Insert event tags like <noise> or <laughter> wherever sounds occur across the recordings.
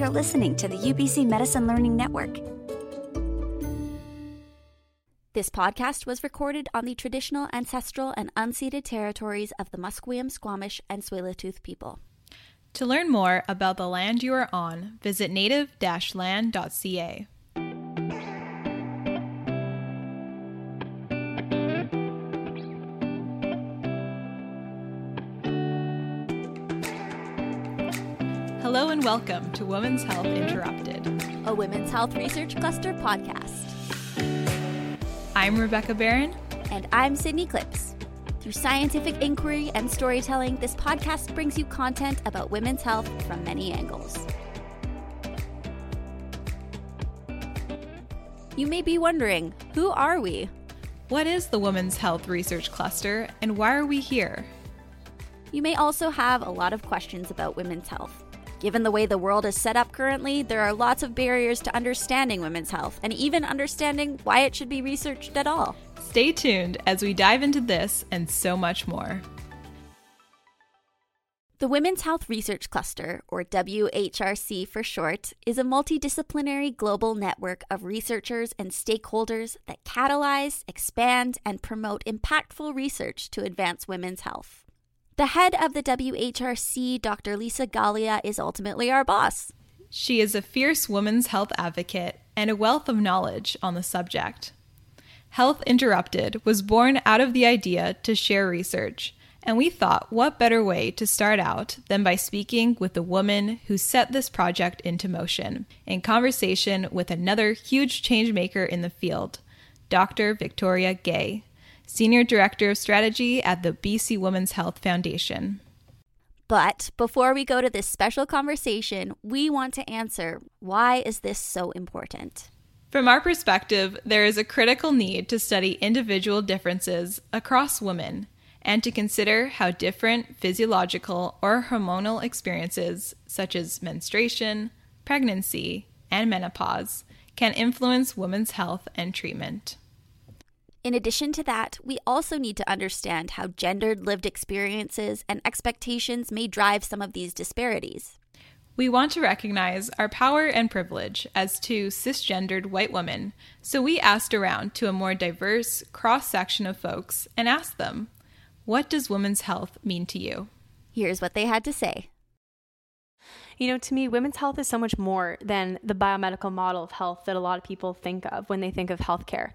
You're listening to the UBC Medicine Learning Network. This podcast was recorded on the traditional, ancestral, and unceded territories of the Musqueam, Squamish, and Tsleil-Waututh people. To learn more about the land you are on, visit native-land.ca. and welcome to Women's Health Interrupted, a Women's Health Research Cluster podcast. I'm Rebecca Barron. And I'm Sydney Clips. Through scientific inquiry and storytelling, this podcast brings you content about women's health from many angles. You may be wondering who are we? What is the Women's Health Research Cluster, and why are we here? You may also have a lot of questions about women's health. Given the way the world is set up currently, there are lots of barriers to understanding women's health and even understanding why it should be researched at all. Stay tuned as we dive into this and so much more. The Women's Health Research Cluster, or WHRC for short, is a multidisciplinary global network of researchers and stakeholders that catalyze, expand, and promote impactful research to advance women's health. The head of the WHRC, Dr. Lisa Galea, is ultimately our boss. She is a fierce women's health advocate and a wealth of knowledge on the subject. Health Interrupted was born out of the idea to share research, and we thought what better way to start out than by speaking with the woman who set this project into motion in conversation with another huge changemaker in the field, Dr. Victoria Gay. Senior Director of Strategy at the BC Women's Health Foundation. But before we go to this special conversation, we want to answer why is this so important? From our perspective, there is a critical need to study individual differences across women and to consider how different physiological or hormonal experiences, such as menstruation, pregnancy, and menopause, can influence women's health and treatment. In addition to that, we also need to understand how gendered lived experiences and expectations may drive some of these disparities. We want to recognize our power and privilege as two cisgendered white women, so we asked around to a more diverse cross section of folks and asked them, What does women's health mean to you? Here's what they had to say. You know, to me, women's health is so much more than the biomedical model of health that a lot of people think of when they think of healthcare.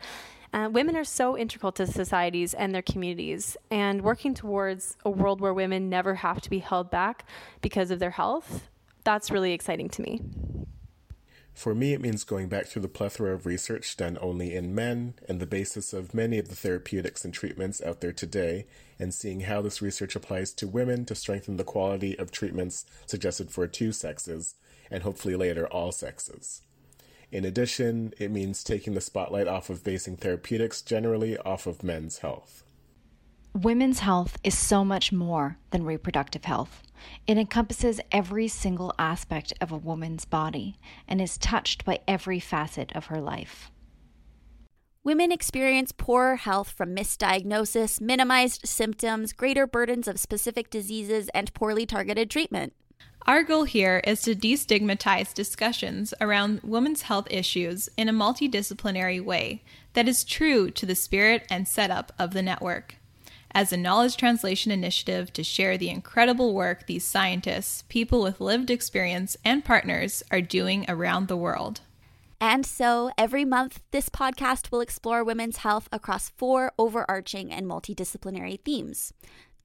Uh, women are so integral to societies and their communities, and working towards a world where women never have to be held back because of their health, that's really exciting to me. For me, it means going back through the plethora of research done only in men and the basis of many of the therapeutics and treatments out there today, and seeing how this research applies to women to strengthen the quality of treatments suggested for two sexes, and hopefully later all sexes. In addition, it means taking the spotlight off of basing therapeutics generally off of men's health. Women's health is so much more than reproductive health. It encompasses every single aspect of a woman's body and is touched by every facet of her life. Women experience poorer health from misdiagnosis, minimized symptoms, greater burdens of specific diseases, and poorly targeted treatment. Our goal here is to destigmatize discussions around women's health issues in a multidisciplinary way that is true to the spirit and setup of the network. As a knowledge translation initiative to share the incredible work these scientists, people with lived experience, and partners are doing around the world. And so, every month, this podcast will explore women's health across four overarching and multidisciplinary themes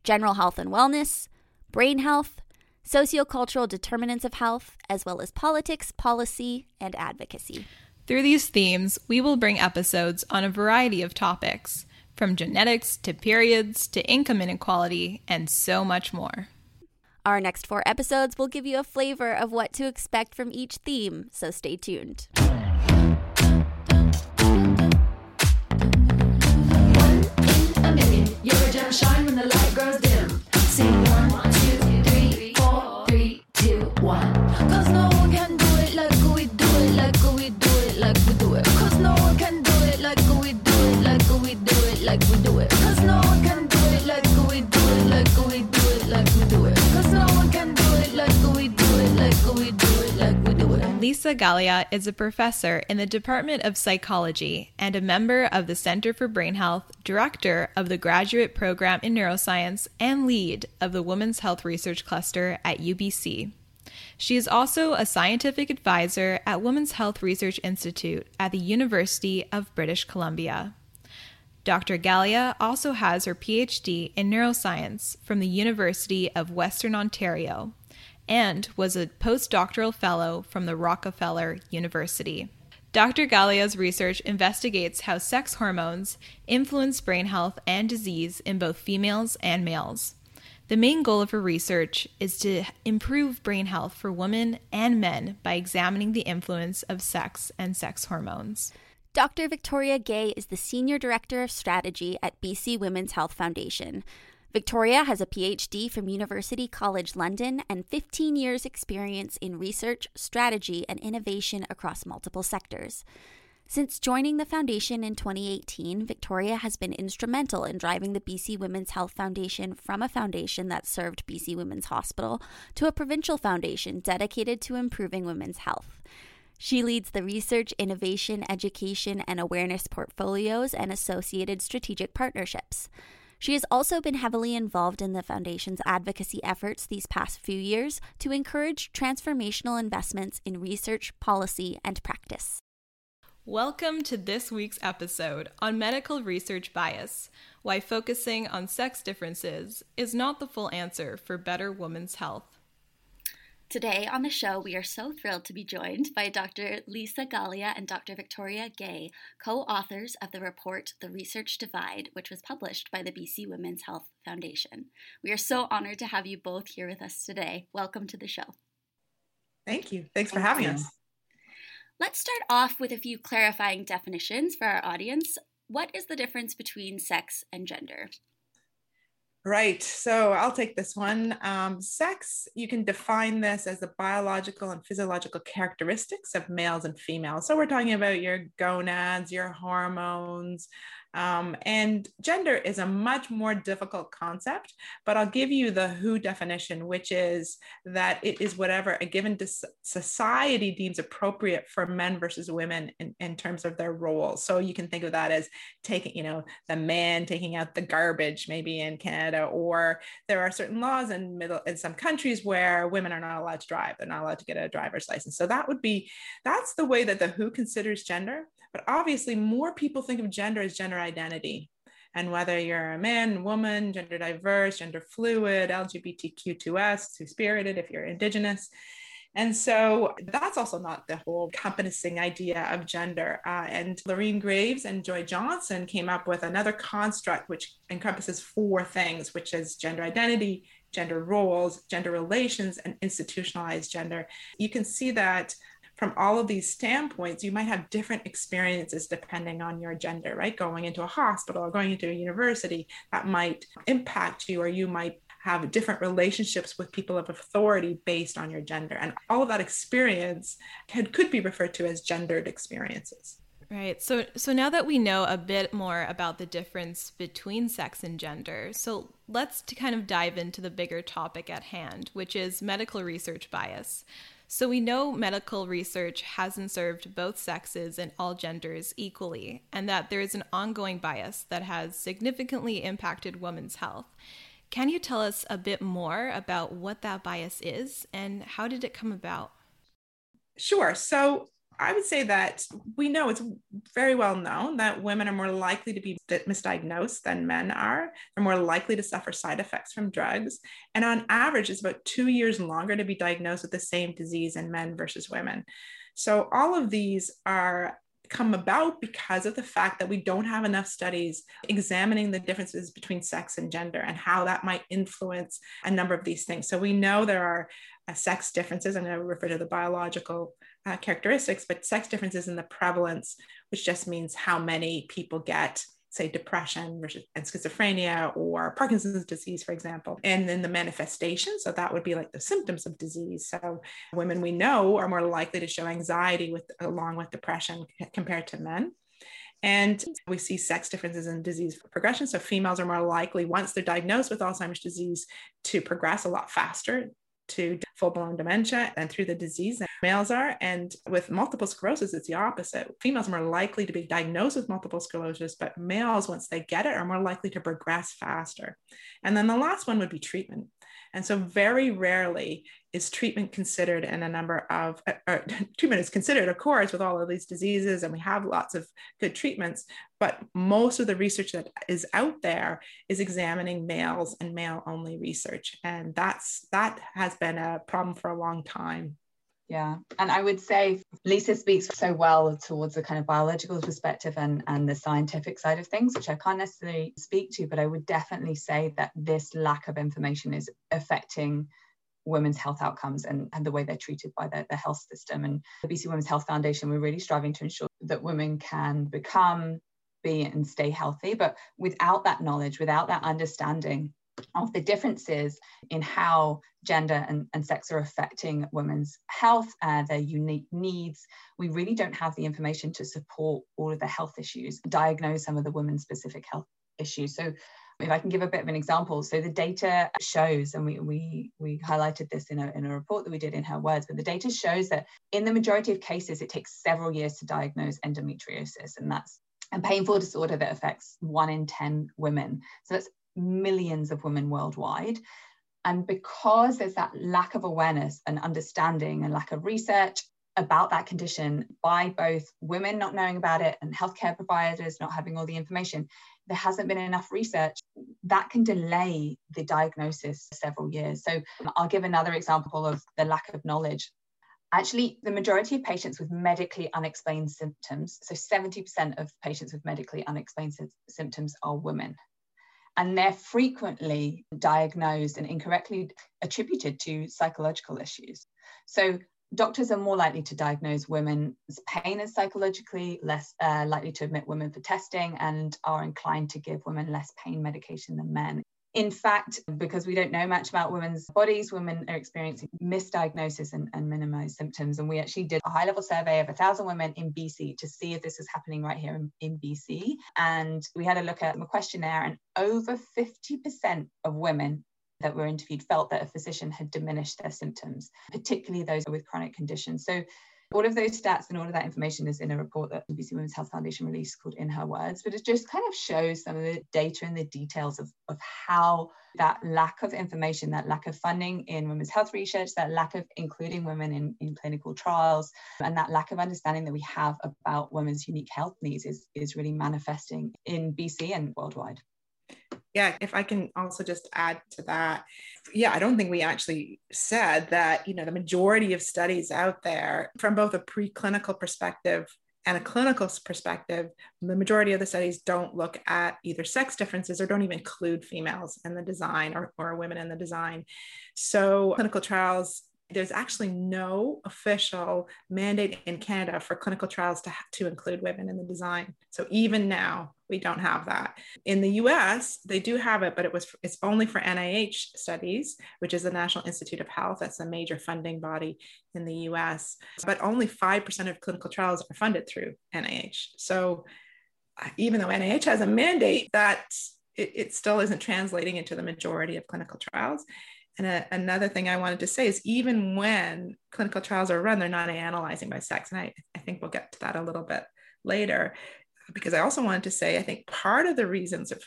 general health and wellness, brain health, sociocultural determinants of health, as well as politics, policy, and advocacy. Through these themes, we will bring episodes on a variety of topics, from genetics to periods to income inequality, and so much more. Our next four episodes will give you a flavor of what to expect from each theme, so stay tuned. You're a gem shine when the light Lisa Galea is a professor in the Department of Psychology and a member of the Center for Brain Health, director of the graduate program in neuroscience, and lead of the Women's Health Research Cluster at UBC. She is also a scientific advisor at Women's Health Research Institute at the University of British Columbia. Dr. Galea also has her PhD in neuroscience from the University of Western Ontario and was a postdoctoral fellow from the Rockefeller University. Dr. Galea's research investigates how sex hormones influence brain health and disease in both females and males. The main goal of her research is to improve brain health for women and men by examining the influence of sex and sex hormones. Dr. Victoria Gay is the Senior Director of Strategy at BC Women's Health Foundation. Victoria has a PhD from University College London and 15 years' experience in research, strategy, and innovation across multiple sectors. Since joining the foundation in 2018, Victoria has been instrumental in driving the BC Women's Health Foundation from a foundation that served BC Women's Hospital to a provincial foundation dedicated to improving women's health. She leads the research, innovation, education, and awareness portfolios and associated strategic partnerships. She has also been heavily involved in the Foundation's advocacy efforts these past few years to encourage transformational investments in research, policy, and practice. Welcome to this week's episode on medical research bias why focusing on sex differences is not the full answer for better women's health. Today on the show, we are so thrilled to be joined by Dr. Lisa Galea and Dr. Victoria Gay, co authors of the report The Research Divide, which was published by the BC Women's Health Foundation. We are so honored to have you both here with us today. Welcome to the show. Thank you. Thanks for having us. Let's start off with a few clarifying definitions for our audience. What is the difference between sex and gender? Right. So I'll take this one. Um, sex, you can define this as the biological and physiological characteristics of males and females. So we're talking about your gonads, your hormones, um, and gender is a much more difficult concept, but I'll give you the WHO definition, which is that it is whatever a given society deems appropriate for men versus women in, in terms of their role. So you can think of that as taking, you know, the man taking out the garbage, maybe in Canada, or there are certain laws in middle in some countries where women are not allowed to drive; they're not allowed to get a driver's license. So that would be that's the way that the WHO considers gender. But obviously, more people think of gender as gender identity. And whether you're a man, woman, gender diverse, gender fluid, LGBTQ2S, two spirited, if you're indigenous. And so that's also not the whole encompassing idea of gender. Uh, and Lorraine Greaves and Joy Johnson came up with another construct which encompasses four things, which is gender identity, gender roles, gender relations, and institutionalized gender. You can see that from all of these standpoints, you might have different experiences depending on your gender, right? Going into a hospital or going into a university, that might impact you, or you might have different relationships with people of authority based on your gender. And all of that experience could, could be referred to as gendered experiences. Right. So so now that we know a bit more about the difference between sex and gender, so let's to kind of dive into the bigger topic at hand, which is medical research bias. So we know medical research hasn't served both sexes and all genders equally, and that there is an ongoing bias that has significantly impacted women's health. Can you tell us a bit more about what that bias is and how did it come about? Sure. So I would say that we know it's very well known that women are more likely to be misdiagnosed than men are. They're more likely to suffer side effects from drugs. And on average, it's about two years longer to be diagnosed with the same disease in men versus women. So all of these are come about because of the fact that we don't have enough studies examining the differences between sex and gender and how that might influence a number of these things. So we know there are uh, sex differences, I'm going to refer to the biological uh, characteristics, but sex differences in the prevalence, which just means how many people get say depression and schizophrenia or Parkinson's disease, for example, and then the manifestation. So that would be like the symptoms of disease. So women we know are more likely to show anxiety with along with depression compared to men. And we see sex differences in disease progression. So females are more likely, once they're diagnosed with Alzheimer's disease, to progress a lot faster to full blown dementia and through the disease that males are. And with multiple sclerosis, it's the opposite. Females are more likely to be diagnosed with multiple sclerosis, but males, once they get it, are more likely to progress faster. And then the last one would be treatment. And so, very rarely is treatment considered in a number of, uh, <laughs> treatment is considered, of course, with all of these diseases, and we have lots of good treatments. But most of the research that is out there is examining males and male only research. And that's that has been a problem for a long time. Yeah. And I would say Lisa speaks so well towards the kind of biological perspective and, and the scientific side of things, which I can't necessarily speak to, but I would definitely say that this lack of information is affecting women's health outcomes and, and the way they're treated by the, the health system. And the BC Women's Health Foundation, we're really striving to ensure that women can become, be, and stay healthy. But without that knowledge, without that understanding, of the differences in how gender and, and sex are affecting women's health, uh, their unique needs. We really don't have the information to support all of the health issues, diagnose some of the women's specific health issues. So if I can give a bit of an example, so the data shows, and we we we highlighted this in a, in a report that we did in her words, but the data shows that in the majority of cases, it takes several years to diagnose endometriosis, and that's a painful disorder that affects one in 10 women. So that's millions of women worldwide. And because there's that lack of awareness and understanding and lack of research about that condition by both women not knowing about it and healthcare providers not having all the information, there hasn't been enough research that can delay the diagnosis several years. So I'll give another example of the lack of knowledge. Actually, the majority of patients with medically unexplained symptoms, so 70% of patients with medically unexplained symptoms are women and they're frequently diagnosed and incorrectly attributed to psychological issues. So doctors are more likely to diagnose women's pain as psychologically, less uh, likely to admit women for testing, and are inclined to give women less pain medication than men. In fact, because we don't know much about women's bodies, women are experiencing misdiagnosis and, and minimized symptoms. And we actually did a high level survey of a thousand women in BC to see if this was happening right here in, in BC. And we had a look at a questionnaire, and over 50% of women that were interviewed felt that a physician had diminished their symptoms, particularly those with chronic conditions. So all of those stats and all of that information is in a report that the BC Women's Health Foundation released called In Her Words, but it just kind of shows some of the data and the details of, of how that lack of information, that lack of funding in women's health research, that lack of including women in, in clinical trials, and that lack of understanding that we have about women's unique health needs is, is really manifesting in BC and worldwide yeah if i can also just add to that yeah i don't think we actually said that you know the majority of studies out there from both a preclinical perspective and a clinical perspective the majority of the studies don't look at either sex differences or don't even include females in the design or, or women in the design. So clinical trials there's actually no official mandate in Canada for clinical trials to, to include women in the design. So even now, we don't have that. In the US, they do have it, but it was it's only for NIH studies, which is the National Institute of Health. That's a major funding body in the US. But only 5% of clinical trials are funded through NIH. So uh, even though NIH has a mandate, that it, it still isn't translating into the majority of clinical trials. And a, another thing I wanted to say is even when clinical trials are run, they're not analyzing by sex. And I, I think we'll get to that a little bit later. Because I also wanted to say, I think part of the reasons of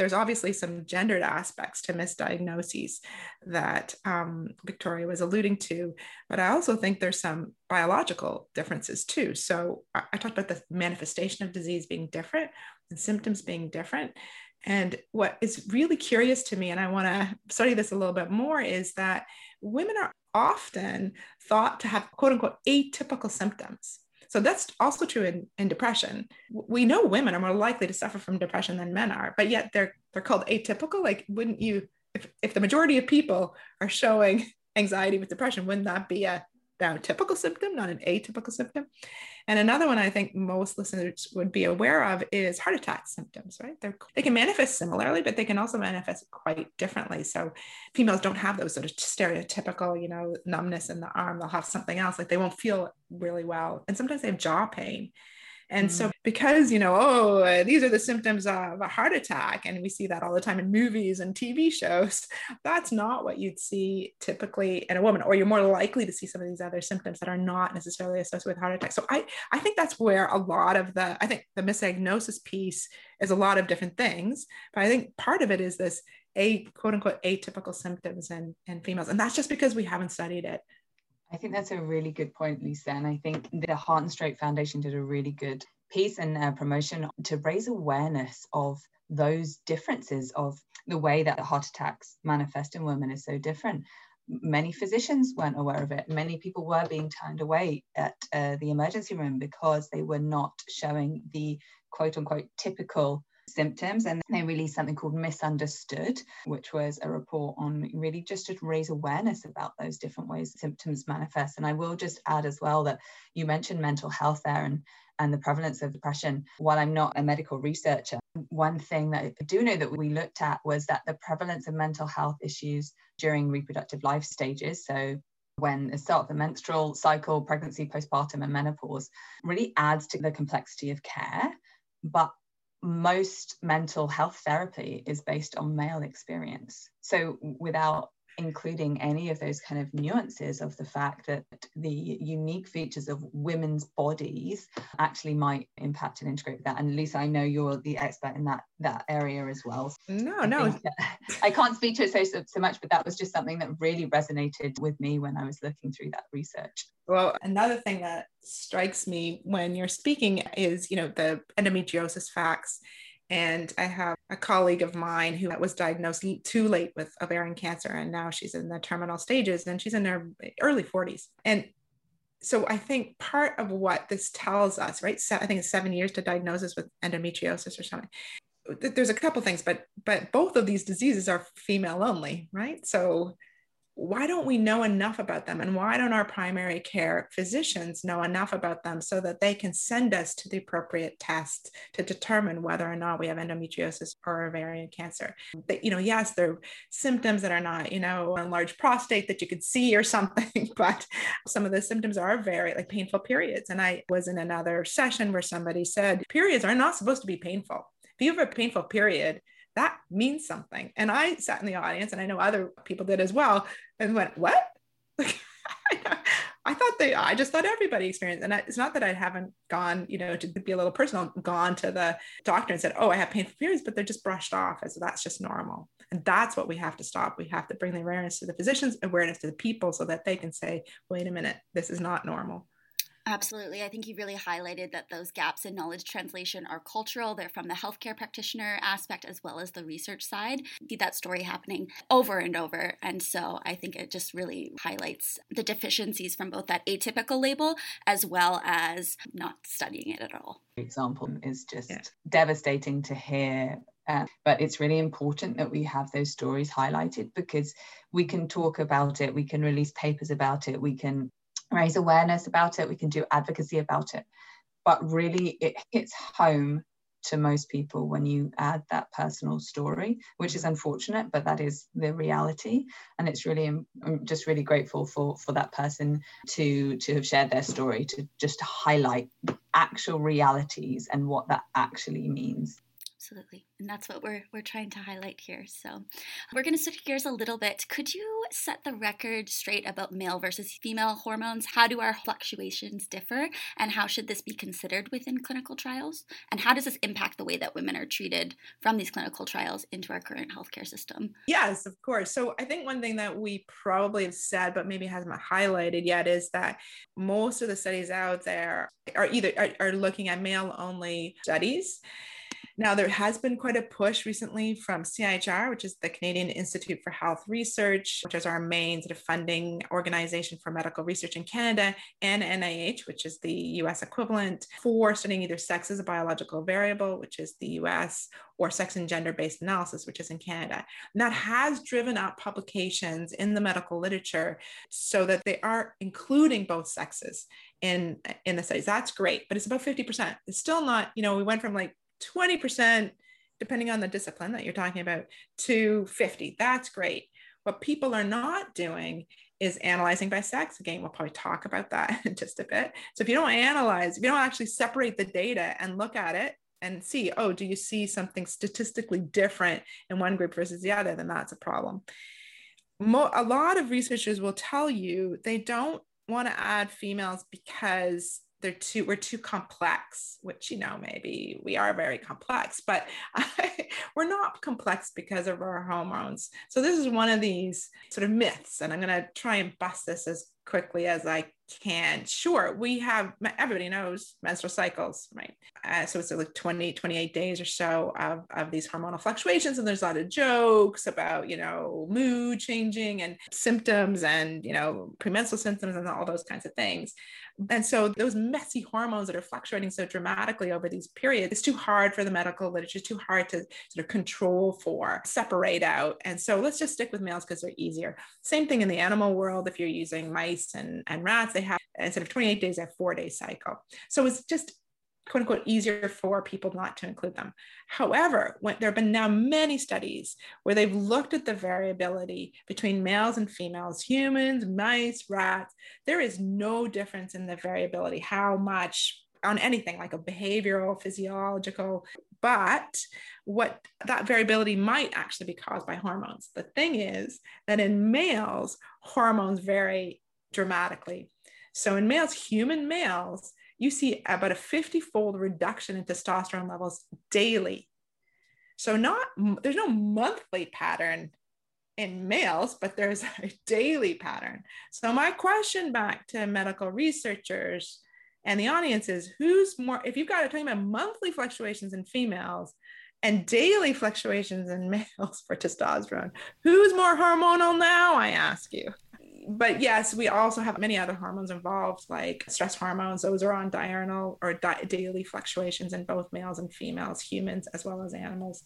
there's obviously some gendered aspects to misdiagnoses that um, Victoria was alluding to, but I also think there's some biological differences too. So I, I talked about the manifestation of disease being different and symptoms being different. And what is really curious to me, and I want to study this a little bit more, is that women are often thought to have quote unquote atypical symptoms. So that's also true in, in depression. We know women are more likely to suffer from depression than men are, but yet they're they're called atypical. Like, wouldn't you, if, if the majority of people are showing <laughs> anxiety with depression, wouldn't that be a now typical symptom, not an atypical symptom. And another one I think most listeners would be aware of is heart attack symptoms, right? They're, they can manifest similarly, but they can also manifest quite differently. So females don't have those sort of stereotypical, you know, numbness in the arm. They'll have something else, like they won't feel really well. And sometimes they have jaw pain. And mm. so, because, you know, oh, these are the symptoms of a heart attack, and we see that all the time in movies and TV <laughs> shows, that's not what you'd see typically in a woman, or you're more likely to see some of these other symptoms that are not necessarily associated with heart attack. So, I, I think that's where a lot of the, I think the misdiagnosis piece is a lot of different things, but I think part of it is this a quote unquote atypical symptoms in, in females. And that's just because we haven't studied it I think that's a really good point, Lisa. And I think the Heart and Stroke Foundation did a really good piece and uh, promotion to raise awareness of those differences of the way that heart attacks manifest in women is so different. Many physicians weren't aware of it. Many people were being turned away at uh, the emergency room because they were not showing the quote unquote typical symptoms and they released something called misunderstood which was a report on really just to raise awareness about those different ways symptoms manifest and i will just add as well that you mentioned mental health there and and the prevalence of depression while i'm not a medical researcher one thing that i do know that we looked at was that the prevalence of mental health issues during reproductive life stages so when the start of the menstrual cycle, pregnancy, postpartum, and menopause really adds to the complexity of care. But most mental health therapy is based on male experience. So, without including any of those kind of nuances of the fact that the unique features of women's bodies actually might impact and integrate that. And Lisa, I know you're the expert in that that area as well. No, I no. <laughs> I can't speak to it so, so so much, but that was just something that really resonated with me when I was looking through that research. Well, another thing that strikes me when you're speaking is, you know, the endometriosis facts and I have a colleague of mine who was diagnosed too late with ovarian cancer, and now she's in the terminal stages and she's in her early 40s. And so I think part of what this tells us, right? I think it's seven years to diagnosis with endometriosis or something. There's a couple things, but but both of these diseases are female only, right? So why don't we know enough about them? And why don't our primary care physicians know enough about them so that they can send us to the appropriate tests to determine whether or not we have endometriosis or ovarian cancer? That you know yes there are symptoms that are not you know a large prostate that you could see or <laughs> something but some of the symptoms are very like painful periods. And i was in another session where somebody said periods are not supposed to be painful. If you have a painful period that means something. And I sat in the audience, and I know other people did as well, and went, What? <laughs> I thought they, I just thought everybody experienced. And it's not that I haven't gone, you know, to be a little personal, gone to the doctor and said, Oh, I have painful periods, but they're just brushed off as that's just normal. And that's what we have to stop. We have to bring the awareness to the physicians, awareness to the people so that they can say, Wait a minute, this is not normal. Absolutely. I think you really highlighted that those gaps in knowledge translation are cultural. They're from the healthcare practitioner aspect as well as the research side. See that story happening over and over. And so I think it just really highlights the deficiencies from both that atypical label as well as not studying it at all. Example is just yeah. devastating to hear uh, but it's really important that we have those stories highlighted because we can talk about it, we can release papers about it, we can raise awareness about it, we can do advocacy about it. But really, it hits home to most people when you add that personal story, which is unfortunate, but that is the reality. And it's really, um, I'm just really grateful for for that person to to have shared their story, to just highlight actual realities and what that actually means absolutely. And that's what we're, we're trying to highlight here. So we're going to switch gears a little bit. Could you set the record straight about male versus female hormones? How do our fluctuations differ? And how should this be considered within clinical trials? And how does this impact the way that women are treated from these clinical trials into our current healthcare system? Yes, of course. So I think one thing that we probably have said, but maybe hasn't been highlighted yet, is that most of the studies out there are either are, are looking at male only studies now, there has been quite a push recently from CIHR, which is the Canadian Institute for Health Research, which is our main sort of funding organization for medical research in Canada, and NIH, which is the US equivalent, for studying either sex as a biological variable, which is the US, or sex and gender based analysis, which is in Canada. And that has driven up publications in the medical literature so that they are including both sexes in in the studies that's great but it's about 50% it's still not you know we went from like 20%, depending on the discipline that you're talking about, to 50. That's great. What people are not doing is analyzing by sex. Again, we'll probably talk about that <laughs> in just a bit. So if you don't analyze, if you don't actually separate the data and look at it and see, oh, do you see something statistically different in one group versus the other, then that's a problem. Mo- a lot of researchers will tell you they don't want to add females because they're too we're too complex which you know maybe we are very complex but <laughs> we're not complex because of our hormones. So this is one of these sort of myths and i'm going to try and bust this as quickly as i can sure we have everybody knows menstrual cycles right uh, so it's like 20 28 days or so of, of these hormonal fluctuations and there's a lot of jokes about you know mood changing and symptoms and you know premenstrual symptoms and all those kinds of things and so those messy hormones that are fluctuating so dramatically over these periods, it's too hard for the medical literature, too hard to sort of control for, separate out. And so let's just stick with males because they're easier. Same thing in the animal world. If you're using mice and, and rats, they have instead of 28 days, have four day cycle. So it's just quote unquote easier for people not to include them. However, when, there have been now many studies where they've looked at the variability between males and females, humans, mice, rats. There is no difference in the variability, how much on anything like a behavioral, physiological, but what that variability might actually be caused by hormones. The thing is that in males, hormones vary dramatically. So in males, human males, you see about a 50 fold reduction in testosterone levels daily. So, not there's no monthly pattern in males, but there's <laughs> a daily pattern. So, my question back to medical researchers and the audience is who's more, if you've got talking about monthly fluctuations in females and daily fluctuations in <laughs> males for testosterone, who's more hormonal now? I ask you but yes, we also have many other hormones involved, like stress hormones. Those are on diurnal or di- daily fluctuations in both males and females, humans as well as animals.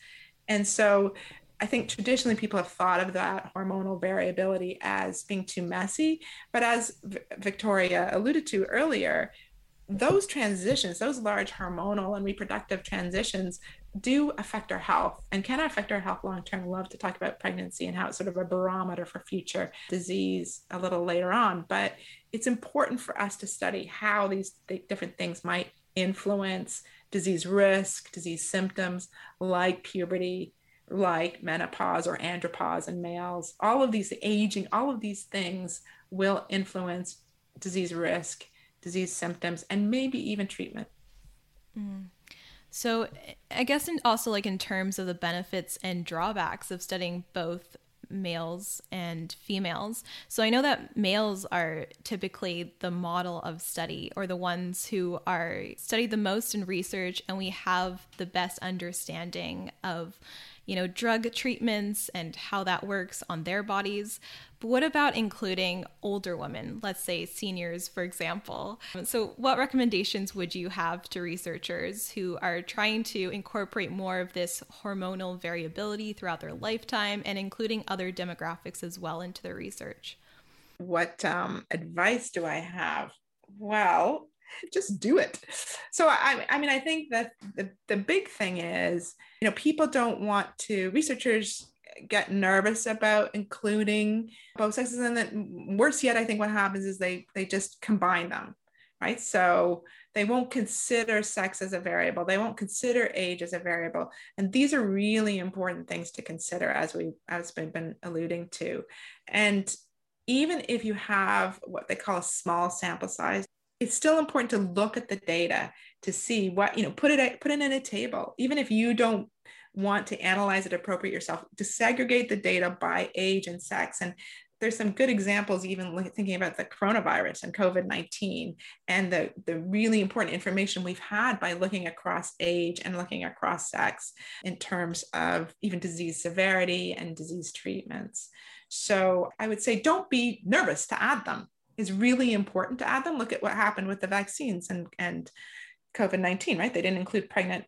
And so I think traditionally people have thought of that hormonal variability as being too messy. But as v- Victoria alluded to earlier, those transitions, those large hormonal and reproductive transitions, do affect our health and can affect our health long term. Love to talk about pregnancy and how it's sort of a barometer for future disease a little later on. But it's important for us to study how these th- different things might influence disease risk, disease symptoms like puberty, like menopause or andropause in males. All of these aging, all of these things will influence disease risk, disease symptoms, and maybe even treatment. Mm. So, I guess, in also like in terms of the benefits and drawbacks of studying both males and females. So I know that males are typically the model of study or the ones who are studied the most in research and we have the best understanding of you know, drug treatments and how that works on their bodies. But what about including older women, let's say seniors, for example? So, what recommendations would you have to researchers who are trying to incorporate more of this hormonal variability throughout their lifetime and including other demographics as well into their research? What um, advice do I have? Well, <laughs> just do it. So I, I mean, I think that the, the big thing is, you know, people don't want to, researchers get nervous about including both sexes. And then worse yet, I think what happens is they, they just combine them, right? So they won't consider sex as a variable. They won't consider age as a variable. And these are really important things to consider as we, as we've been alluding to. And even if you have what they call a small sample size, it's still important to look at the data to see what you know put it put it in a table even if you don't want to analyze it appropriate yourself to segregate the data by age and sex and there's some good examples even thinking about the coronavirus and covid-19 and the, the really important information we've had by looking across age and looking across sex in terms of even disease severity and disease treatments so i would say don't be nervous to add them It's really important to add them. Look at what happened with the vaccines and, and COVID 19, right? They didn't include pregnant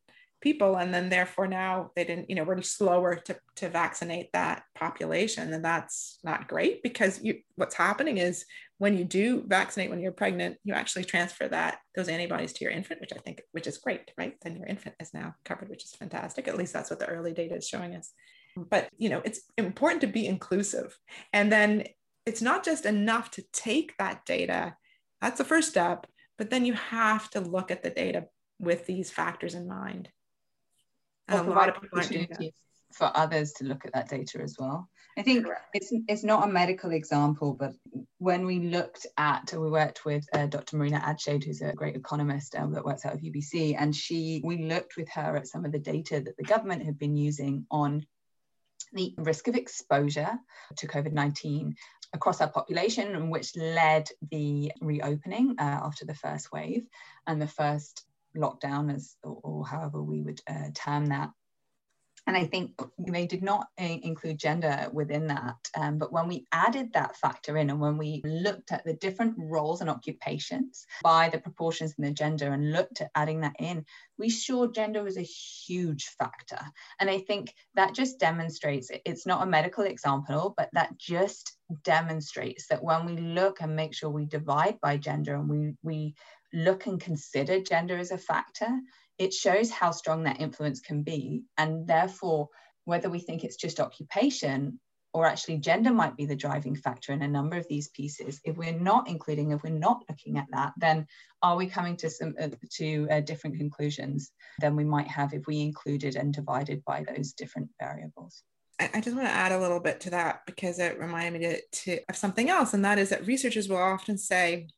people. And then therefore now they didn't, you know, we're slower to, to vaccinate that population. And that's not great because you, what's happening is when you do vaccinate when you're pregnant, you actually transfer that, those antibodies to your infant, which I think, which is great, right? Then your infant is now covered, which is fantastic. At least that's what the early data is showing us. But, you know, it's important to be inclusive. And then it's not just enough to take that data. That's the first step. But then you have to look at the data with these factors in mind. And a lot of people aren't doing that. For others to look at that data as well. I think Correct. it's it's not a medical example, but when we looked at, we worked with uh, Dr. Marina Adshade, who's a great economist um, that works out of UBC, and she we looked with her at some of the data that the government had been using on the risk of exposure to COVID 19 across our population, and which led the reopening uh, after the first wave and the first lockdown, as or, or however we would uh, term that and I think they did not uh, include gender within that. Um, but when we added that factor in and when we looked at the different roles and occupations by the proportions in the gender and looked at adding that in, we saw gender was a huge factor. And I think that just demonstrates it's not a medical example, but that just demonstrates that when we look and make sure we divide by gender and we, we look and consider gender as a factor, it shows how strong that influence can be. And therefore, whether we think it's just occupation or actually gender might be the driving factor in a number of these pieces if we're not including if we're not looking at that then are we coming to some uh, to uh, different conclusions than we might have if we included and divided by those different variables I just want to add a little bit to that because it reminded me to, to, of something else, and that is that researchers will often say,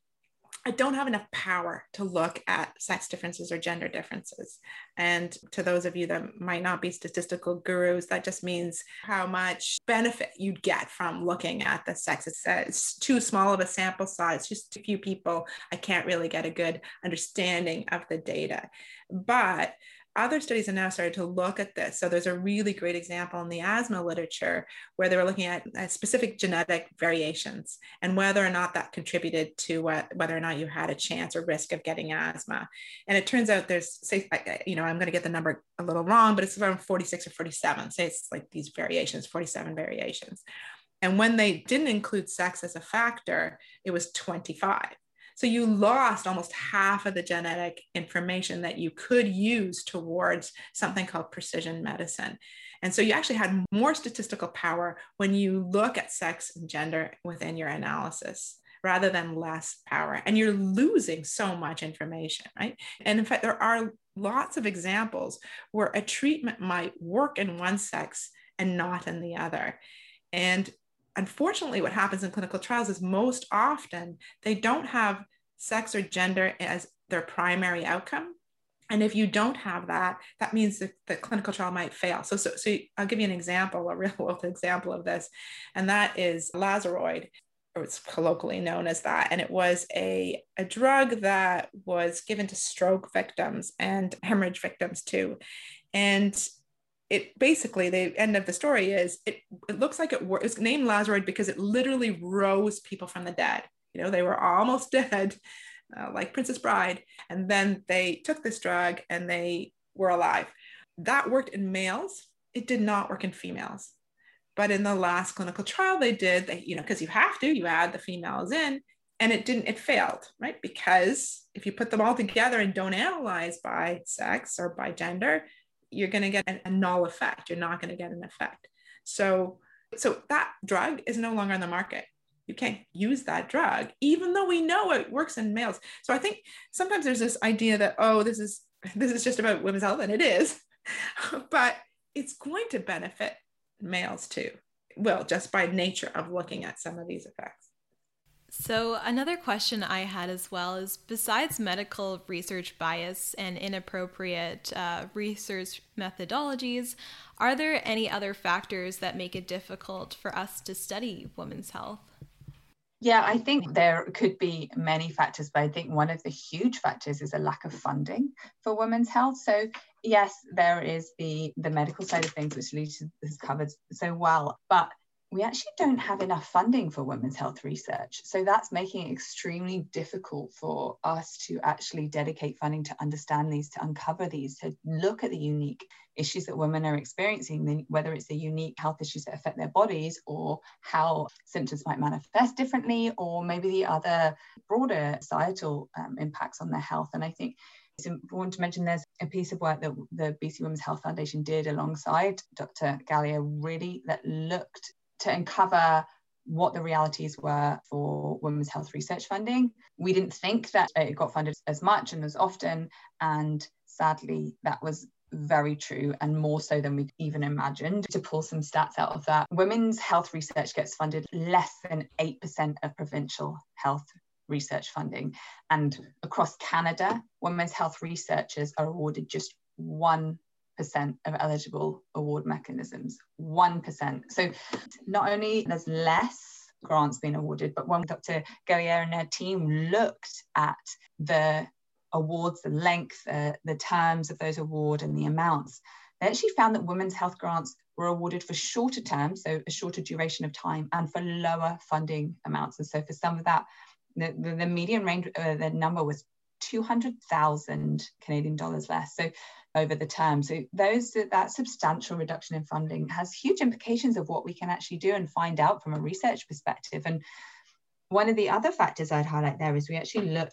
I don't have enough power to look at sex differences or gender differences. And to those of you that might not be statistical gurus, that just means how much benefit you'd get from looking at the sex. It's, uh, too small of a sample size, just a few people. I can't really get a good understanding of the data. But other studies have now started to look at this. So there's a really great example in the asthma literature where they were looking at specific genetic variations and whether or not that contributed to what, whether or not you had a chance or risk of getting asthma. And it turns out there's, say, you know, I'm going to get the number a little wrong, but it's around 46 or 47. Say it's like these variations, 47 variations. And when they didn't include sex as a factor, it was 25. So you lost almost half of the genetic information that you could use towards something called precision medicine. And so you actually had more statistical power when you look at sex and gender within your analysis rather than less power. And you're losing so much information, right? And in fact, there are lots of examples where a treatment might work in one sex and not in the other. And unfortunately, what happens in clinical trials is most often they don't have sex or gender as their primary outcome. And if you don't have that, that means that the clinical trial might fail. So, so, so I'll give you an example, a real world example of this, and that is Lazaroid, or it's colloquially known as that. And it was a, a drug that was given to stroke victims and hemorrhage victims too. And it basically the end of the story is it, it looks like it was named Lazaroid because it literally rose people from the dead. You know, they were almost <laughs> dead, uh, like Princess Bride, and then they took this drug and they were alive. That worked in males. It did not work in females. But in the last clinical trial they did, they, you know, because you have to, you add the females in, and it didn't, it failed, right? Because if you put them all together and don't analyze by sex or by gender, you're going to get a, null effect. You're not going to get an effect. So, so that drug is no longer on the market. You can't use that drug, even though we know it works in males. So I think sometimes there's this idea that oh, this is <laughs> this is just about women's health, and it is, <laughs> but it's going to benefit males too. Well, just by nature of looking at some of these effects. So, another question I had as well is besides medical research bias and inappropriate uh, research methodologies, are there any other factors that make it difficult for us to study women's health? Yeah, I think there could be many factors, but I think one of the huge factors is a lack of funding for women's health. So yes, there is the the medical side of things, which Lisa has covered so well, but we actually don't have enough funding for women's health research. So that's making it extremely difficult for us to actually dedicate funding to understand these, to uncover these, to look at the unique issues that women are experiencing, whether it's the unique health issues that affect their bodies or how symptoms might manifest differently, or maybe the other broader societal um, impacts on their health. And I think It's important to mention there's a piece of work that the BC Women's Health Foundation did alongside Dr. Galea, really that looked to uncover what the realities were for women's health research funding. We didn't think that it got funded as much and as often, and sadly, that was very true and more so than we even imagined. To pull some stats out of that, women's health research gets funded less than 8% of provincial health research funding. And across Canada, women's health researchers are awarded just 1% of eligible award mechanisms. 1%. So not only there's less grants being awarded, but when Dr. Guerriere and her team looked at the awards, the length, uh, the terms of those awards and the amounts, they actually found that women's health grants were awarded for shorter terms, so a shorter duration of time, and for lower funding amounts. And so for some of that, the, the, the median range, uh, the number was 200,000 Canadian dollars less. So over the term. So those that substantial reduction in funding has huge implications of what we can actually do and find out from a research perspective. And one of the other factors I'd highlight there is we actually look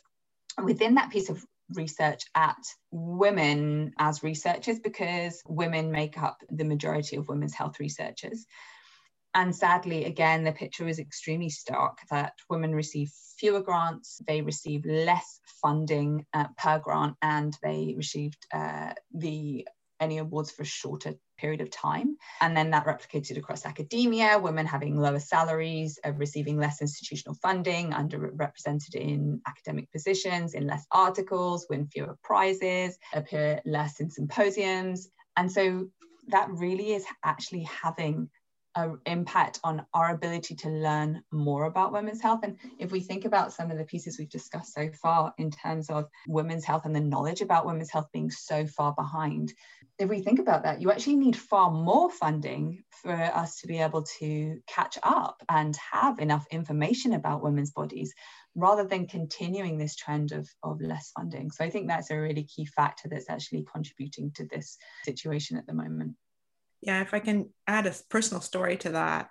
within that piece of research at women as researchers because women make up the majority of women's health researchers. And sadly, again, the picture is extremely stark that women receive fewer grants, they receive less funding uh, per grant, and they received uh, the any awards for a shorter period of time. And then that replicated across academia, women having lower salaries, uh, receiving less institutional funding, underrepresented in academic positions, in less articles, win fewer prizes, appear less in symposiums. And so that really is actually having impact on our ability to learn more about women's health. And if we think about some of the pieces we've discussed so far in terms of women's health and the knowledge about women's health being so far behind, if we think about that, you actually need far more funding for us to be able to catch up and have enough information about women's bodies rather than continuing this trend of, of less funding. So I think that's a really key factor that's actually contributing to this situation at the moment yeah, if I can add a personal story to that,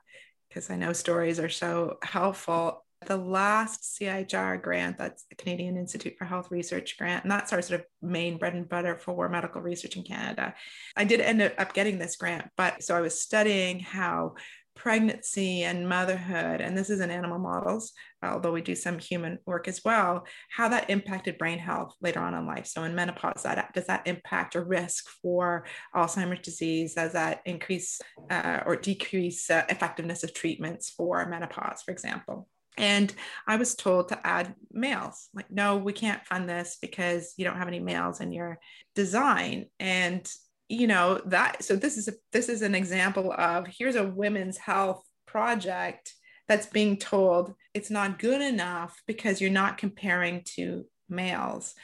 because I know stories are so helpful. The last CIHR grant, that's the Canadian Institute for Health Research grant, and that's our sort of main bread and butter for medical research in Canada. I did end up getting this grant, but so I was studying how pregnancy and motherhood, and this is in animal models, although we do some human work as well, how that impacted brain health later on in life. So in menopause, that does that impact or risk for Alzheimer's disease? Does that increase uh, or decrease uh, effectiveness of treatments for menopause, for example? And I was told to add males. Like, no, we can't fund this because you don't have any males in your design. And you know that so this is a, this is an example of here's a women's health project that's being told it's not good enough because you're not comparing to males.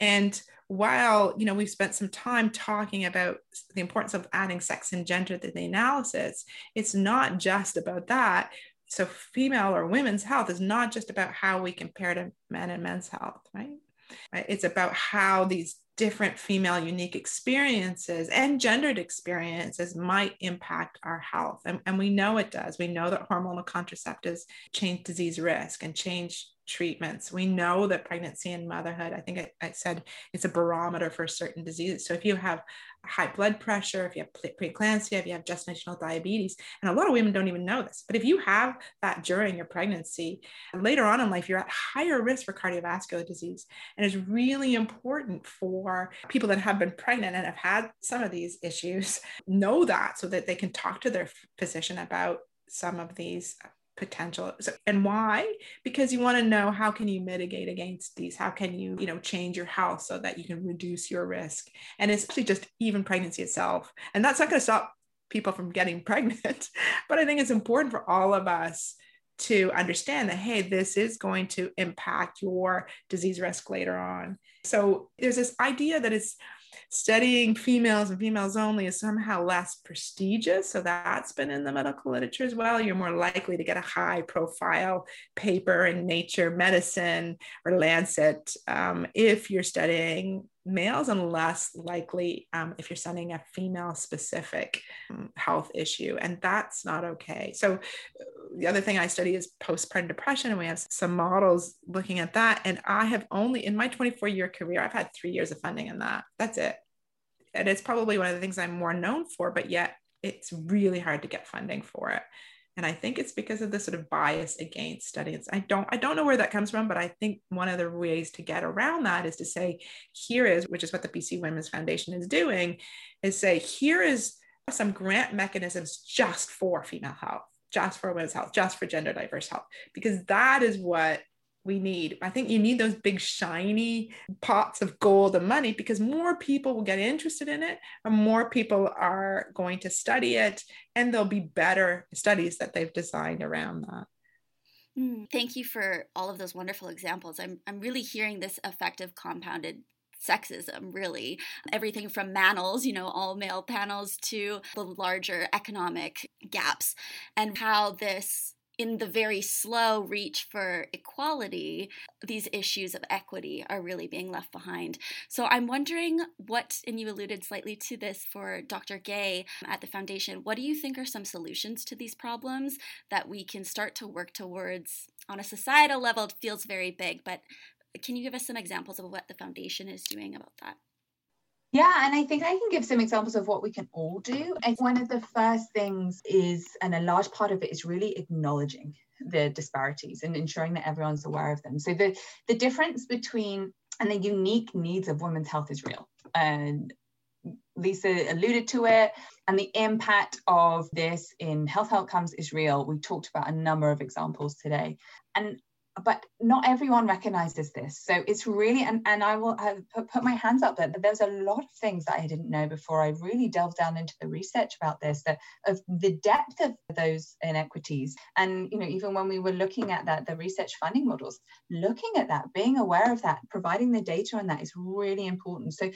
And while you know we've spent some time talking about the importance of adding sex and gender to the analysis it's not just about that. So female or women's health is not just about how we compare to men and men's health right? It's about how these different female unique experiences and gendered experiences might impact our health. And, and we know it does. We know that hormonal contraceptives change disease risk and change treatments. We know that pregnancy and motherhood, I think I, I, said it's a barometer for certain diseases. So if you have high blood pressure, if you have preeclampsia, if you have gestational diabetes, and a lot of women don't even know this, but if you have that during your pregnancy, later on in life, you're at higher risk for cardiovascular disease. And it's really important for people that have been pregnant and have had some of these issues <laughs> know that so that they can talk to their physician about some of these potential. So, and why? Because you want to know how can you mitigate against these? How can you you know change your health so that you can reduce your risk? And actually just even pregnancy itself. And that's not going to stop people from getting <laughs> pregnant but i think it's important for all of us to understand that hey this is going to impact your disease risk later on. So there's this idea that it's studying females and females only is somehow less prestigious. So that's been in the medical literature as well. You're more likely to get a high profile paper in Nature Medicine or Lancet um, if you're studying males and less likely um, if you're sending a female specific um, health issue. And that's not okay. So, the other thing I study is postpartum depression, and we have some models looking at that. And I have only, in my 24 year career, I've had three years of funding in that. That's it. And it's probably one of the things I'm more known for, but yet it's really hard to get funding for it and i think it's because of the sort of bias against studies i don't i don't know where that comes from but i think one of the ways to get around that is to say here is which is what the bc women's foundation is doing is say here is some grant mechanisms just for female health just for women's health just for gender diverse health because that is what we need. I think you need those big shiny pots of gold and money because more people will get interested in it and more people are going to study it and there'll be better studies that they've designed around that. Mm, thank you for all of those wonderful examples. I'm, I'm really hearing this effective compounded sexism, really. Everything from manels, you know, all male panels, to the larger economic gaps, and how this in the very slow reach for equality, these issues of equity are really being left behind. So I'm wondering what, and you alluded slightly to this for Dr. Gay at the foundation, what do you think are some solutions to these problems that we can start to work towards on a societal level? It feels very big, but can you give us some examples of what the foundation is doing about that? Yeah, and I think I can give some examples of what we can all do. And one of the first things is, and a large part of it is really acknowledging the disparities and ensuring that everyone's aware of them. So the the difference between and the unique needs of women's health is real. And Liisa alluded to it, and the impact of this in health outcomes is real. We talked about a number of examples today. And but not everyone recognizes this. So it's really and, and i will have put, my hands up there but there's a lot of things that i didn't know before i really delved down into the research about this that of the depth of those inequities. And you know even when we were looking at that the research funding models looking at that being aware of that providing the data on that is really important. So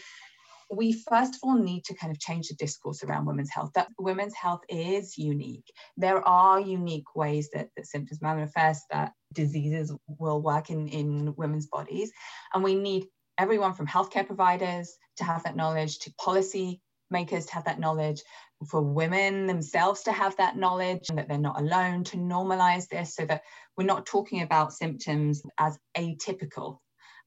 we first of all need to kind of change the discourse around women's health. That women's health is unique. There are unique ways that, that symptoms manifest that diseases will work in, in women's bodies. And we need everyone from healthcare providers to have that knowledge to policy makers to have that knowledge for women themselves to have that knowledge and that they're not alone to normalize this so that we're not talking about symptoms as atypical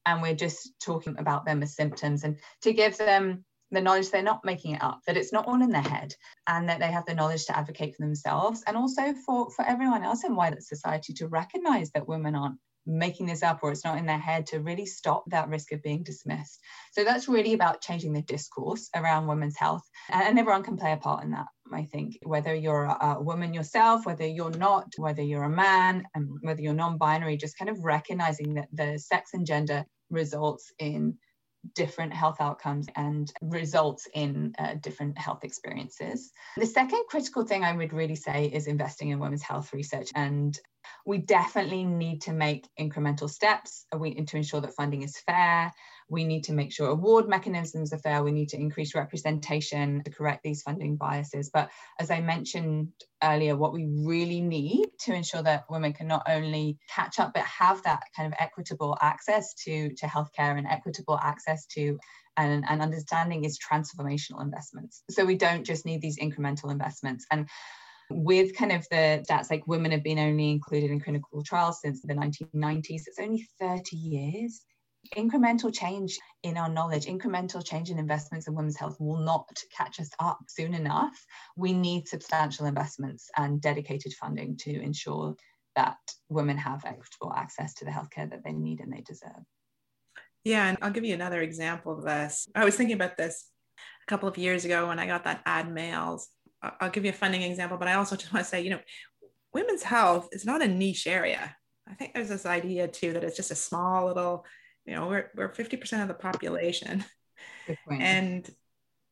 and we're just talking about them as symptoms and to give them the knowledge they're not making it up that it's not all in their head and that they have the knowledge to advocate for themselves and also for for everyone else in wider society to recognize that women aren't making this up or it's not in their head to really stop that risk of being dismissed. So that's really about changing the discourse around women's health. And everyone can play a part in that I think whether you're a, woman yourself, whether you're not, whether you're a man, and whether you're non-binary, just kind of recognizing that the sex and gender results in different health outcomes and results in uh, different health experiences. The second critical thing I would really say is investing in women's health research. And we definitely need to make incremental steps uh, to ensure that funding is fair we need to make sure award mechanisms are fair. We need to increase representation to correct these funding biases. But as I mentioned earlier, what we really need to ensure that women can not only catch up, but have that kind of equitable access to, to healthcare and equitable access to and, and understanding is transformational investments. So we don't just need these incremental investments. And with kind of the stats like women have been only included in clinical trials since the 1990s, it's only 30 years incremental change in our knowledge, incremental change in investments in women's health will not catch us up soon enough. We need substantial investments and dedicated funding to ensure that women have equitable access to the healthcare that they need and they deserve. Yeah, and I'll give you another example of this. I was thinking about this a couple of years ago when I got that add males. I'll give you a funding example, but I also just want to say, you know, women's health is not a niche area. I think there's this idea too that it's just a small little you know we're, we're 50% of the population. And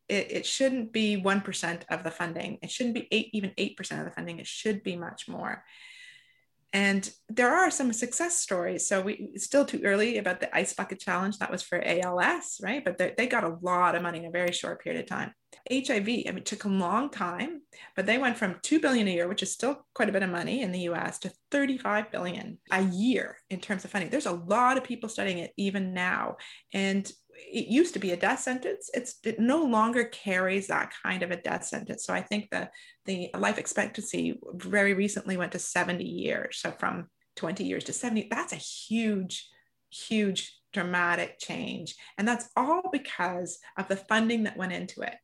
it, it shouldn't be 1% of the funding. It shouldn't be eight, even 8% of the funding. It should be much more and there are some success stories. So we still too early about the ice bucket challenge. That was for ALS, right? But they, they got a lot of money in a very short period of time. HIV, I mean, it took a long time, but they went from 2 billion a year, which is still quite a bit of money in the US, to 35 billion a year in terms of funding. There's a lot of people studying it even now. And it used to be a death sentence. It's it no longer carries that kind of a death sentence. So I think the the life expectancy very recently went to 70 years. So from 20 years to 70, that's a huge, huge dramatic change. And that's all because of the funding that went into it.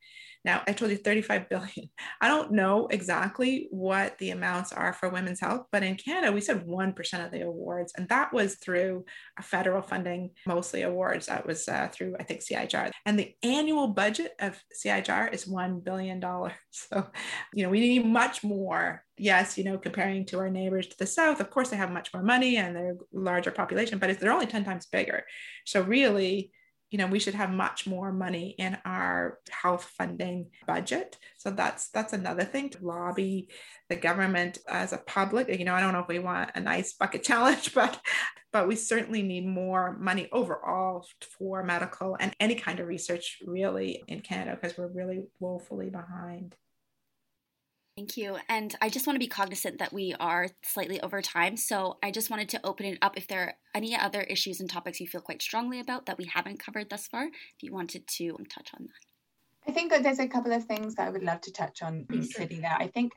Now, I told you 35 billion. I don't know exactly what the amounts are for women's health, but in Canada, we said 1% of the awards. And that was through federal funding, mostly awards. That was uh, through, I think, CIHR. And the annual budget of CIHR is $1 billion. <laughs> So, you know, we need much more. Yes, you know, comparing to our neighbors to the south, of course, they have much more money and they're larger population, but they're only 10 times bigger. So, really, you know we should have much more money in our health funding budget. So that's that's another thing to lobby the government as a public. You know i don't know if we want a nice bucket <laughs> challenge but but we certainly need more money overall for medical and any kind of research really in canada because we're really woefully behind Thank you. And I just want to be cognizant that we are slightly over time. So I just wanted to open it up if there are any other issues and topics you feel quite strongly about that we haven't covered thus far, if you wanted to touch on that. I think that there's a couple of things that I would love to touch on in City there. I think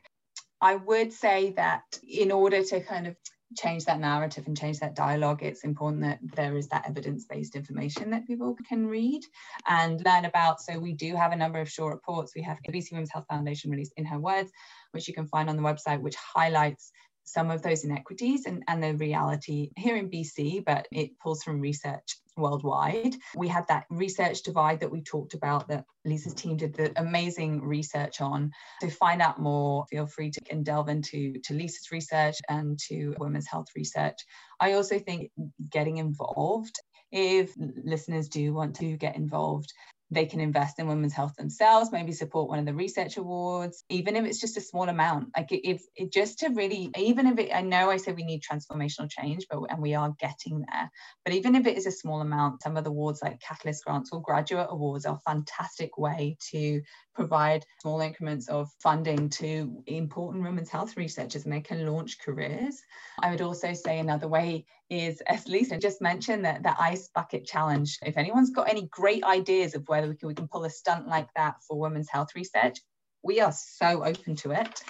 I would say that in order to kind of change that narrative and change that dialogue, it's important that there is that evidence based information that people can read and learn about. So, we do have a number of short reports. We have the BC Women's Health Foundation released In Her Words, which you can find on the website, which highlights some of those inequities and, and the reality here in BC, but it pulls from research worldwide. We had that research divide that we talked about that Liisa's team did the amazing research on. To find out more, feel free to delve into to Liisa's research and to women's health research. I also think getting involved if listeners do want to get involved they can invest in women's health themselves maybe support one of the research awards even if it's just a small amount. Like if it just to really even if it i know i said we need transformational change but and we are getting there but even if it is a small amount some of the awards like catalyst grants or graduate awards are a fantastic way to provide small increments of funding to important women's health researchers and they can launch careers. I would also say another way is as liisa just mentioned that the ice bucket challenge. If anyone's got any great ideas of whether we can, we can pull a stunt like that for women's health research we are so open to it.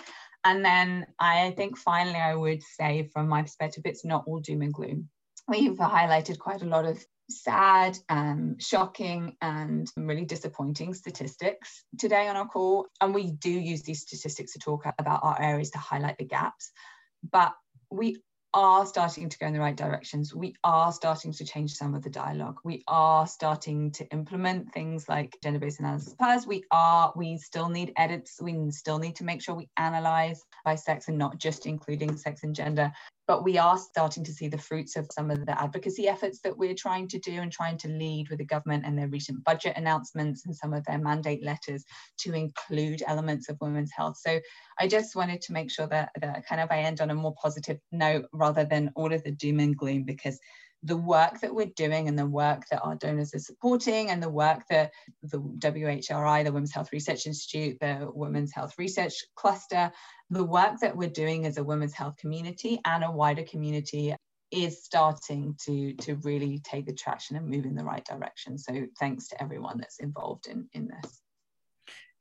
And then i think finally i would say from my perspective it's not all doom and gloom. We've highlighted quite a lot of sad, um, shocking, and really disappointing statistics today on our call. And we do use these statistics to talk about our areas to highlight the gaps. But we are starting to go in the right directions. We are starting to change some of the dialogue. We are starting to implement things like gender-based analysis Plus, We are, we still need edits. We still need to make sure we analyze by sex and not just including sex and gender but we are starting to see the fruits of some of the advocacy efforts that we're trying to do and trying to lead with the government and their recent budget announcements and some of their mandate letters to include elements of women's health. So I just wanted to make sure that, that kind of I end on a more positive note rather than all of the doom and gloom because the work that we're doing and the work that our donors are supporting and the work that the WHRI, the Women's Health Research Institute, the Women's Health Research Cluster, the work that we're doing as a women's health community and a wider community is starting to to really take the traction and move in the right direction. So thanks to everyone that's involved in in this.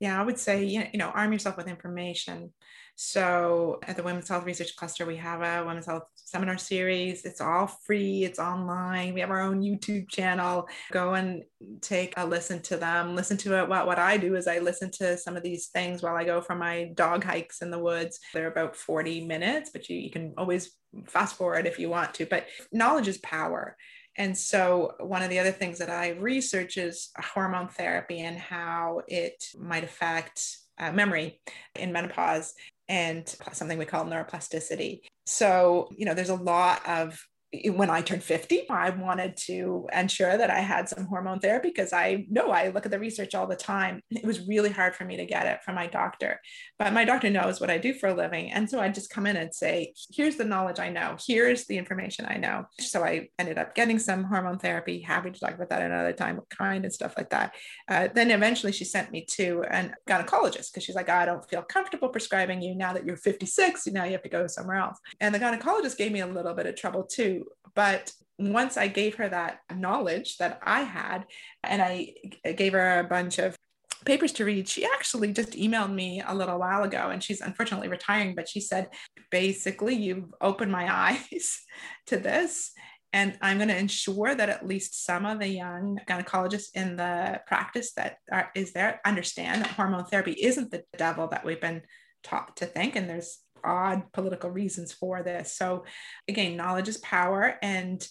Yeah, I would say you know arm yourself with information. So at the Women's Health Research Cluster, we have a Women's Health seminar series. It's all free, it's online. We have our own YouTube channel. Go and take a listen to them. Listen to it. What, what I do is I listen to some of these things while I go for my dog hikes in the woods. They're about 40 minutes, but you, you can always fast forward if you want to. But knowledge is power. And so, one of the other things that I research is hormone therapy and how it might affect uh, memory in menopause and something we call neuroplasticity. So, you know, there's a lot of when I turned 50, I wanted to ensure that I had some hormone therapy because I know I look at the research all the time. It was really hard for me to get it from my doctor, but my doctor knows what I do for a living. And so I just come in and say, here's the knowledge I know, here's the information I know. So I ended up getting some hormone therapy. Happy to talk about that another time, what kind and stuff like that. Uh, then eventually she sent me to an gynecologist because she's like, I don't feel comfortable prescribing you now that you're 56. Now you have to go somewhere else. And the gynecologist gave me a little bit of trouble too but once I gave her that knowledge that I had, and I gave her a bunch of papers to read, she actually just emailed me a little while ago and she's unfortunately retiring, but she said, basically, you've opened my <laughs> eyes to this. And I'm going to ensure that at least some of the young gynecologists in the practice that are, is there understand that hormone therapy isn't the devil that we've been taught to think. And there's odd political reasons for this. So, again, knowledge is power. And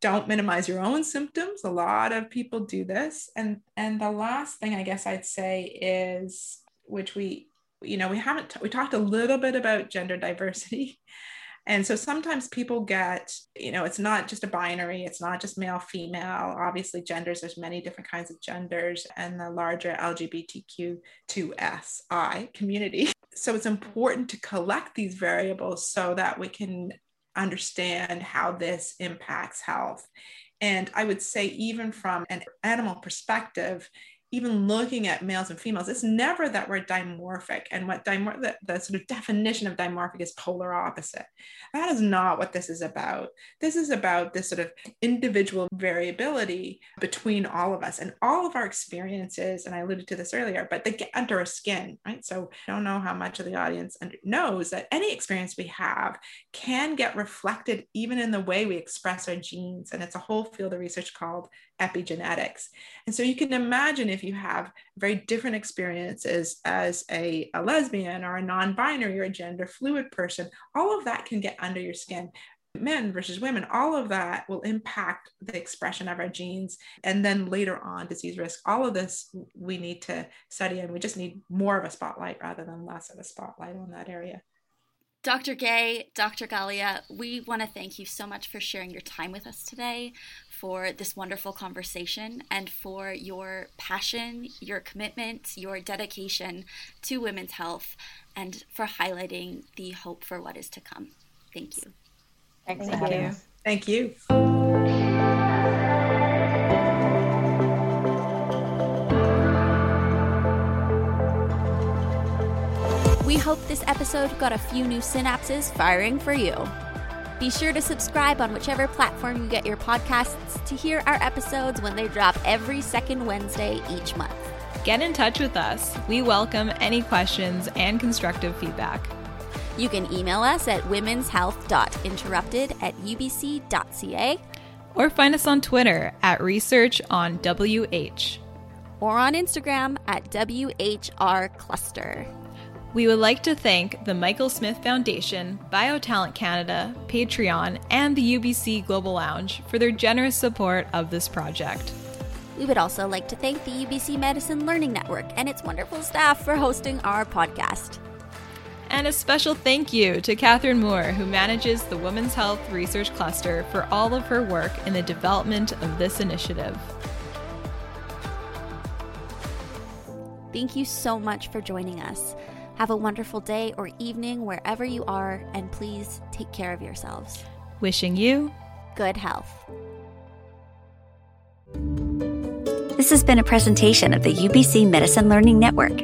don't minimize your own symptoms a lot of people do this and and the last thing i guess i'd say is which we you know we haven't t- we talked a little bit about gender diversity <laughs> and so sometimes people get you know it's not just a binary it's not just male female obviously genders there's many different kinds of genders and the larger lgbtq2si community <laughs> so it's important to collect these variables so that we can understand how this impacts health. And I would say, even from an animal perspective, even looking at males and females, it's never that we're dimorphic. And what dimor- the, the sort of definition of dimorphic is polar opposite. That is not what this is about. This is about this sort of individual variability between all of us and all of our experiences. And I alluded to this earlier, but they get under our skin, right? So I don't know how much of the audience knows that any experience we have can get reflected even in the way we express our genes. And it's a whole field of research called epigenetics. And so you can imagine if you have very different experiences as a, a lesbian or a non binary or a gender fluid person, all of that can get under your skin. Men versus women, all of that will impact the expression of our genes. And then later on, disease risk, all of this we need to study, and we just need more of a spotlight rather than less of a spotlight on that area. Dr. Gay, Dr. Galea, we want to thank you so much for sharing your time with us today, for this wonderful conversation and for your passion, your commitment, your dedication to women's health, and for highlighting the hope for what is to come. Thank you. Thanks Thank for you. us. Thank you. We hope this episode got a few new synapses firing for you. Be sure to subscribe on whichever platform you get your podcasts to hear our episodes when they drop every second Wednesday each month. Get in touch with us. We welcome any questions and constructive feedback. You can email us at womenshealth.interrupted at ubc.ca. Or find us on Twitter at research on WH. Or on Instagram at WHR Cluster. We would like to thank the Michael Smith Foundation, Biotalent Canada, Patreon, and the UBC Global Lounge for their generous support of this project. We would also like to thank the UBC Medicine Learning Network and its wonderful staff for hosting our podcast. And a special thank you to Catherine Moore, who manages the Women's Health Research Cluster, for all of her work in the development of this initiative. Thank you so much for joining us. Have a wonderful day or evening wherever you are, and please take care of yourselves. Wishing you good health. This has been a presentation of the UBC Medicine Learning Network.